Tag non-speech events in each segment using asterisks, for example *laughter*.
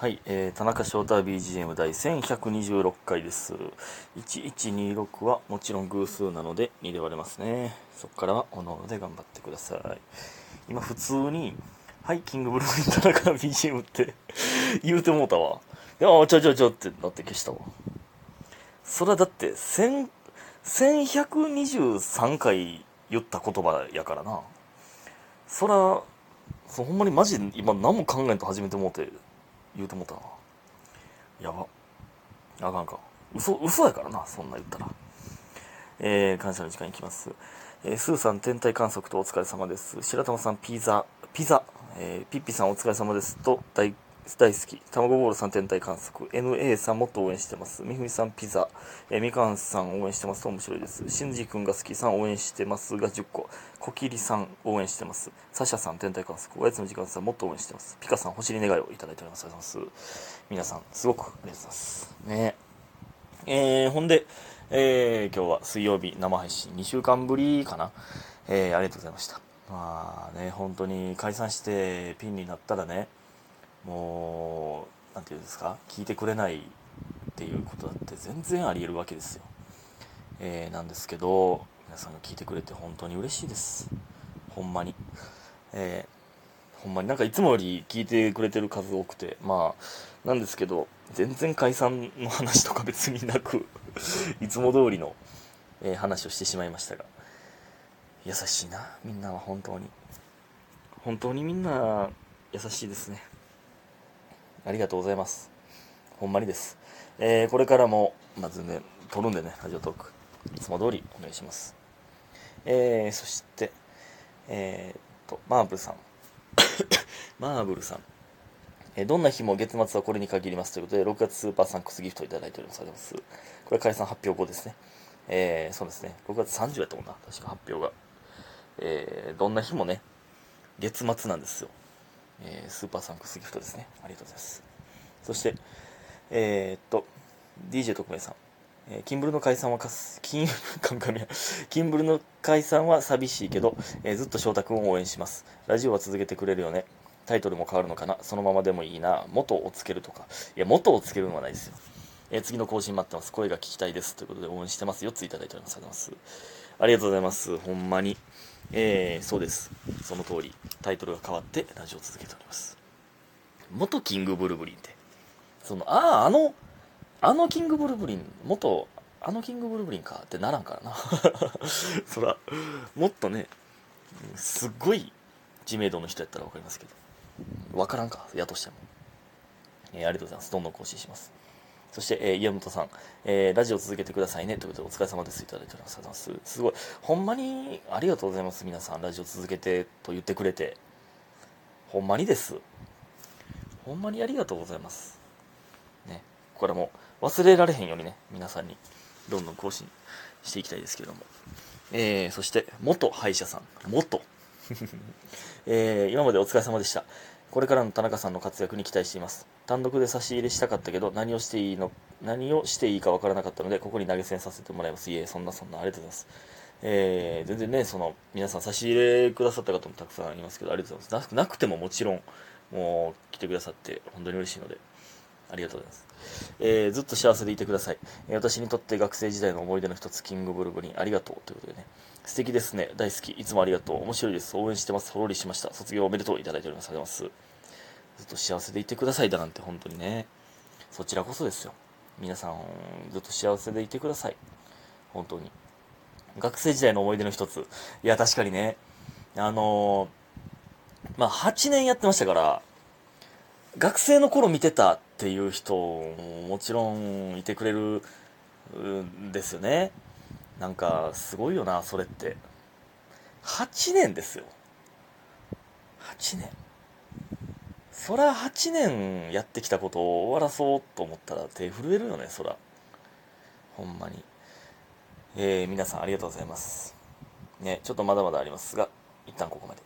はい、えー、田中翔太 BGM 第1126回です。1126はもちろん偶数なので2で割れますね。そこからはおのおので頑張ってください。今普通に、はい、キングブルーイン田中 BGM って *laughs* 言うてもうたわ。いや、ちょちょちょってなって消したわ。それはだって、1000 1123回言った言葉やからな。そら、そほんまにマジ今何も考えんと始めてもうて言うてもうたな。やば。あかんか。嘘、嘘やからな、そんな言ったら。えー、感謝の時間いきます。えー、スーさん天体観測とお疲れ様です。白玉さんピザ、ピザ、えー、ピッピさんお疲れ様ですと大大好き。卵ボールさん天体観測。NA さんもっと応援してます。みふみさんピザ。えみかんさん応援してますと面白いです。しんじくんが好きさん応援してますが10個。こきりさん応援してます。サシャさん天体観測。おやつの時間さんもっと応援してます。ピカさん星に願いをいただいております。ありがとうございます。皆さん、すごくありがとうございます。ねえー、ほんで、えー、今日は水曜日生配信2週間ぶりかな。えー、ありがとうございました。まあね、本当に解散してピンになったらね、もう、なんていうんですか、聞いてくれないっていうことだって全然あり得るわけですよ。えー、なんですけど、皆さんが聞いてくれて本当に嬉しいです。ほんまに。えー、ほんまになんかいつもより聞いてくれてる数多くて、まあ、なんですけど、全然解散の話とか別になく、*laughs* いつも通りの、えー話をしてしまいましたが、優しいな、みんなは本当に。本当にみんな優しいですね。ありがとうございます。ほんまにです。えーこれからも、まずね、撮るんでね、ラジオトーク。いつも通りお願いします。えー、そして、えーと、マーブルさん。*coughs* マーブルさん。えーどんな日も月末はこれに限りますということで、6月スーパーサンクスギフトをいただいております。あります。これ解散発表後ですね。えーそうですね。6月30やったもんな。確か発表が。えーどんな日もね、月末なんですよ。えースーパーサンクスギフトですね。ありがとうございます。そして、えーっと、DJ 特命さん。えーキンブルの解散はかす、*laughs* キン、カンカミや。キンブルの解散は寂しいけど、えーずっと翔太くんを応援します。ラジオは続けてくれるよね。タイトルも変わるのかなそのままでもいいな。元をつけるとか。いや、元をつけるのはないですよ。えー次の更新待ってます。声が聞きたいです。ということで応援してます。4ついただいております。ありがとうございます。ありがとうございます。ほんまに。えー、そうです。その通り。タイトルが変わってラジオを続けております。元キングブルブリンって。その、ああ、あの、あのキングブルブリン、元、あのキングブルブリンかってならんからな。*laughs* そら、もっとね、すっごい知名度の人やったらわかりますけど。わからんか、やとしても。えーありがとうございます。どんどん更新します。そして、えー岩本さん、えーラジオ続けてくださいね。ということで、お疲れ様です。いただいております。す。ごい。ほんまに、ありがとうございます。皆さん、ラジオ続けてと言ってくれて。ほんまにです。ほんまにありがとうございます。ね。これも忘れられへんようにね、皆さんにどんどん更新していきたいですけれども。えー、そして、元歯医者さん。元。*laughs* えー今までお疲れ様でした。これからの田中さんの活躍に期待しています。単独で差し入れしたかったけど、何をしていいの、何をしていいかわからなかったので、ここに投げ銭させてもらいます。いえ、そんなそんな、ありがとうございます。えー全然ね、その、皆さん差し入れくださった方もたくさんいますけど、ありがとうございます。なくてももちろん、もう、来てくださって、本当に嬉しいので、ありがとうございます。えーずっと幸せでいてください。えー私にとって学生時代の思い出の一つ、キングブルブリン、ありがとう。ということでね。素敵ですね。大好き。いつもありがとう。面白いです。応援してます。ほろりしました。卒業おめでとういただいております。ありがとうございます。ずっと幸せでいてくださいだなんて本当にね。そちらこそですよ。皆さん、ずっと幸せでいてください。本当に。学生時代の思い出の一つ。いや、確かにね。あのーまあ、8年やってましたから、学生の頃見てたっていう人ももちろんいてくれるんですよね。なんか、すごいよな、それって。8年ですよ。8年。そら8年やってきたことを終わらそうと思ったら手震えるよね、そら。ほんまに。えー、皆さんありがとうございます。ね、ちょっとまだまだありますが、一旦ここまで。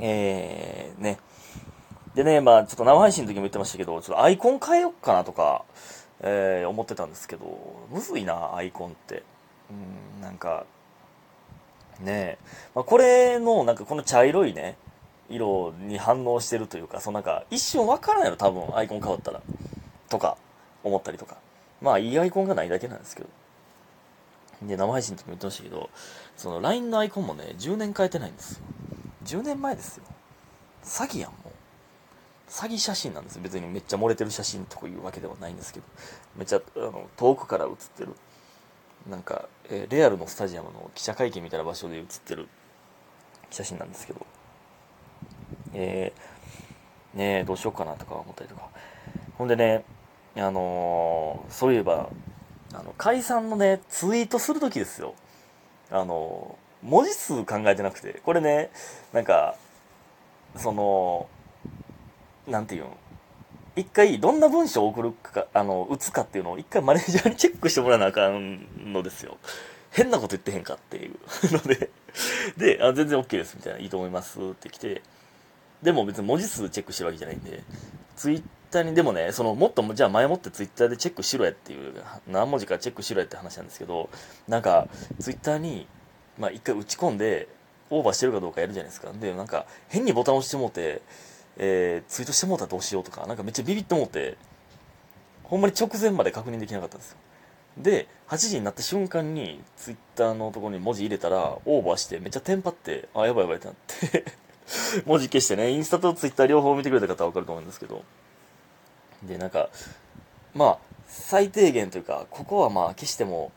えー、ね。でね、まあちょっと生配信の時も言ってましたけど、ちょっとアイコン変えよっかなとか、えー思ってたんですけど、むずいな、アイコンって。うん、なんか、ねえ。まあ、これの、なんかこの茶色いね、色に反応してるというか、そのなんか、一瞬わからないの、多分、アイコン変わったら。とか、思ったりとか。まあ、いいアイコンがないだけなんですけど。で、生配信とも言ってましたけど、その LINE のアイコンもね、10年変えてないんですよ。10年前ですよ。詐欺やん、もう。詐欺写真なんです別にめっちゃ漏れてる写真とかいうわけではないんですけど。めっちゃ、あの、遠くから写ってる。なんか、えー、レアルのスタジアムの記者会見みたいな場所で写ってる写真なんですけど。えー、ねどうしようかなとか思ったりとか。ほんでね、あのー、そういえば、あの、解散のね、ツイートするときですよ。あのー、文字数考えてなくて、これね、なんか、その、なんていうの、一回どんな文章を送るか、あの、打つかっていうのを一回マネージャーにチェックしてもらわなあかんのですよ。変なこと言ってへんかっていう *laughs* のでであ、全然 OK ですみたいな、いいと思いますって来て、でも別に文字数チェックしてるわけじゃないんで、ツイッターに、でもね、その、もっと、じゃあ前もってツイッターでチェックしろやっていう、何文字かチェックしろやって話なんですけど、なんか、ツイッターに、まあ一回打ち込んで、オーバーしてるかどうかやるじゃないですか。で、なんか、変にボタン押してもうて、えー、ツイートしてもうたらどうしようとか、なんかめっちゃビビって思って、ほんまに直前まで確認できなかったんですよ。で、8時になった瞬間に、ツイッターのところに文字入れたら、オーバーして、めっちゃテンパって、あ、やばいやばいってなって *laughs* 文字消してね、インスタとツイッター両方見てくれた方はわかると思うんですけど、で、なんか、まあ、最低限というか、ここはまあ、消しても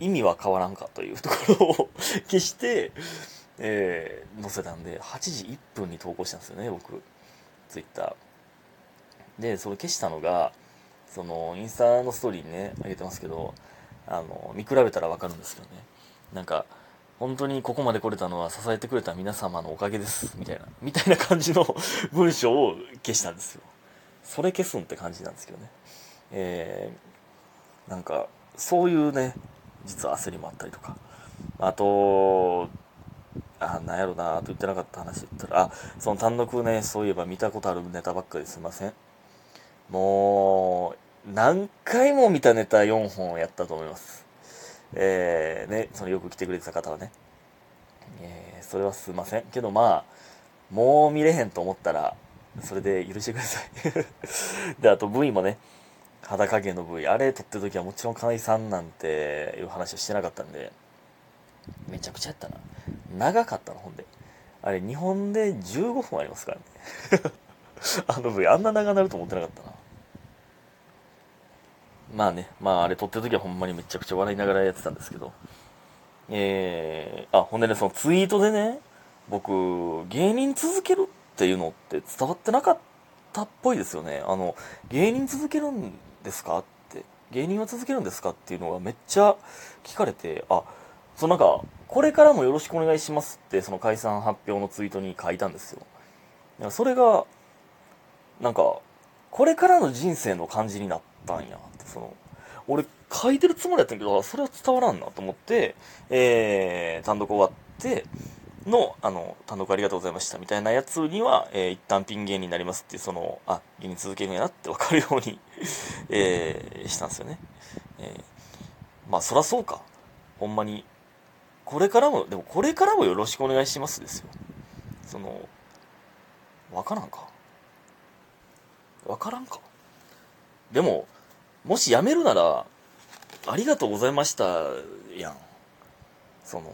意味は変わらんかというところを *laughs* 消して、えー、載せたんで、8時1分に投稿したんですよね、僕。ツイッター。で、それ消したのが、その、インスタのストーリーにね、あげてますけど、あの、見比べたらわかるんですけどね。なんか、本当にここまで来れたのは支えてくれた皆様のおかげです、みたいな、みたいな感じの *laughs* 文章を消したんですよ。それ消すんって感じなんですけどね。えー、なんか、そういうね、実は焦りもあったりとか。あと、あ、なんやろなと言ってなかった話言ったら、あ、その単独ね、そういえば見たことあるネタばっかりすいません。もう、何回も見たネタ4本やったと思います。えー、ね、そのよく来てくれてた方はね。えー、それはすいません。けどまあ、もう見れへんと思ったら、それで許してください *laughs* で、あと V もね、裸芸の V、あれ撮ってる時はもちろん金井さんなんていう話をしてなかったんで、めちゃくちゃやったな。長かったの、ほんで。あれ、日本で15分ありますからね。*laughs* あの V、あんな長なると思ってなかったな。まあね、まああれ撮ってる時はほんまにめちゃくちゃ笑いながらやってたんですけど。えー、あ、ほんでね、そのツイートでね、僕、芸人続けるっていうのって伝わってなかったっぽいですよね。あの、芸人続けるんですかって、芸人は続けるんですかっていうのがめっちゃ聞かれて、あ、そのなんか、これからもよろしくお願いしますって、その解散発表のツイートに書いたんですよ。それが、なんか、これからの人生の感じになったんやっ、その、俺書いてるつもりやったんけど、それは伝わらんなと思って、えー、単独終わって、の、あの、単独ありがとうございましたみたいなやつには、えー、一旦ピン芸人になりますっていう、その、あ、芸人続けるんやなって分かるように *laughs* えー、したんですよね。えー、まあ、そらそうか。ほんまに、これからも、でもこれからもよろしくお願いしますですよ。その、わからんか。わからんか。でも、もし辞めるなら、ありがとうございましたやん。その、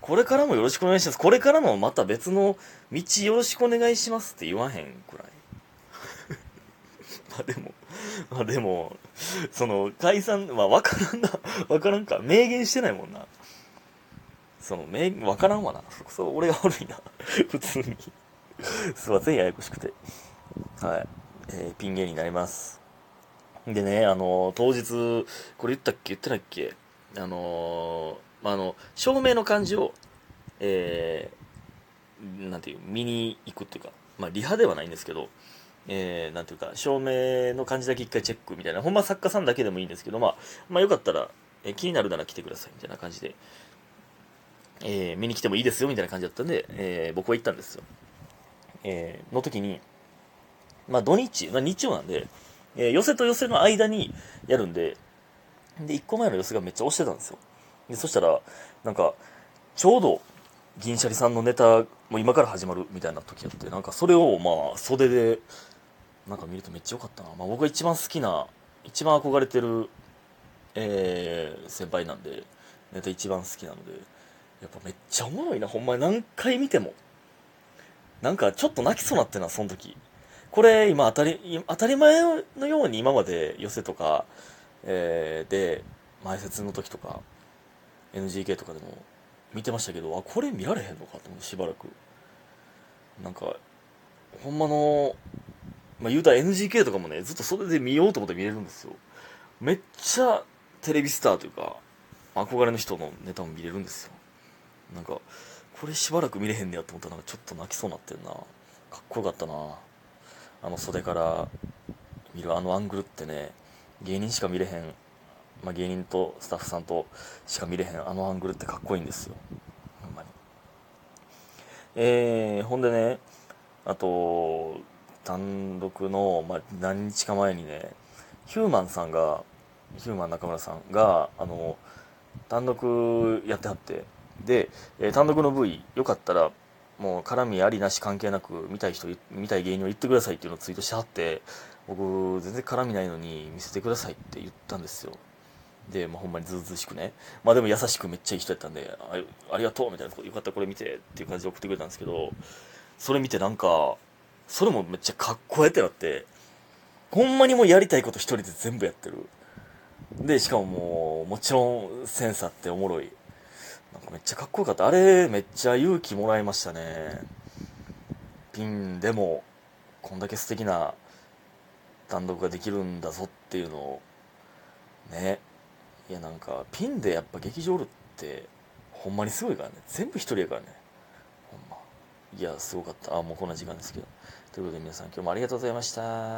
これからもよろしくお願いします。これからのまた別の道よろしくお願いしますって言わへんくらい。*laughs* まあでも、まあでも、その解散、まあわからんな、わからんか。明言してないもんな。その、め、わからんわな。そ、そう、俺が悪いな。*laughs* 普通に。すいません、ややこしくて。はい。えー、ピン芸になります。でね、あの、当日、これ言ったっけ言ってないっけあの、まあ、あの、照明の感じを、えー、なんていう、見に行くっていうか、まあ、リハではないんですけど、えー、なんていうか、照明の感じだけ一回チェックみたいな、ほんま作家さんだけでもいいんですけど、まあ、まあ、よかったら、えー、気になるなら来てください、みたいな感じで、えー、見に来てもいいですよみたいな感じだったんで、えー、僕は行ったんですよ。えー、の時に、まあ土日、まあ日曜なんで、えー、寄せと寄せの間にやるんで、で、1個前の寄せがめっちゃ押してたんですよ。で、そしたら、なんか、ちょうど、銀シャリさんのネタも今から始まるみたいな時やってなんかそれをまあ袖でなんか見るとめっちゃ良かったな、まあ、僕が一番好きな一番憧れてる、えー、先輩なんでネタ一番好きなのでやっぱめっちゃおもろいな。ほんまに何回見ても。なんかちょっと泣きそうなってなその時。これ今当たり当たり前のように今まで寄せとか、えー、で前説の時とか NGK とかでも見てましたけどあこれ見られへんのかと思ってしばらく。なんかほんまのまあ言うたら NGK とかもねずっとそれで見ようと思って見れるんですよ。めっちゃテレビスターというか憧れの人のネタも見れるんですよ。なんかこれしばらく見れへんねやと思ったらなんかちょっと泣きそうになってんな。かっこよかったな。あの袖から見るあのアングルってね芸人しか見れへんまあ、芸人とスタッフさんとしか見れへんあのアングルってかっこいいんですよ。ほんまに。えー、ほんでねあと単独の、まあ、何日か前にねヒューマンさんがヒューマン中村さんがあの単独やってはって。で、えー、単独の V よかったらもう絡みありなし関係なく見たい人見たい芸人を言ってくださいっていうのをツイートしてはって僕全然絡みないのに見せてくださいって言ったんですよで、まあ、ほんまにずうずうしくね。まあでも優しくめっちゃいい人やったんで、あありがとうみたいな、よかったこれ見てっていう感じで送ってくれたんですけど、それ見てなんか、それもめっちゃかっこええってなって、ほんまにもうやりたいこと一人で全部やってる。で、しかももう、もちろんセンサーっておもろい。なんかめっちゃかっこよかった。あれ、めっちゃ勇気もらいましたね。ピンでも、こんだけ素敵な単独ができるんだぞっていうのを、ね。いやなんかピンでやっぱ劇場おるってほんまにすごいからね。全部一人やからね。ほんま。いやすごかった。あもうこんな時間ですけど。ということで皆さん今日もありがとうございました。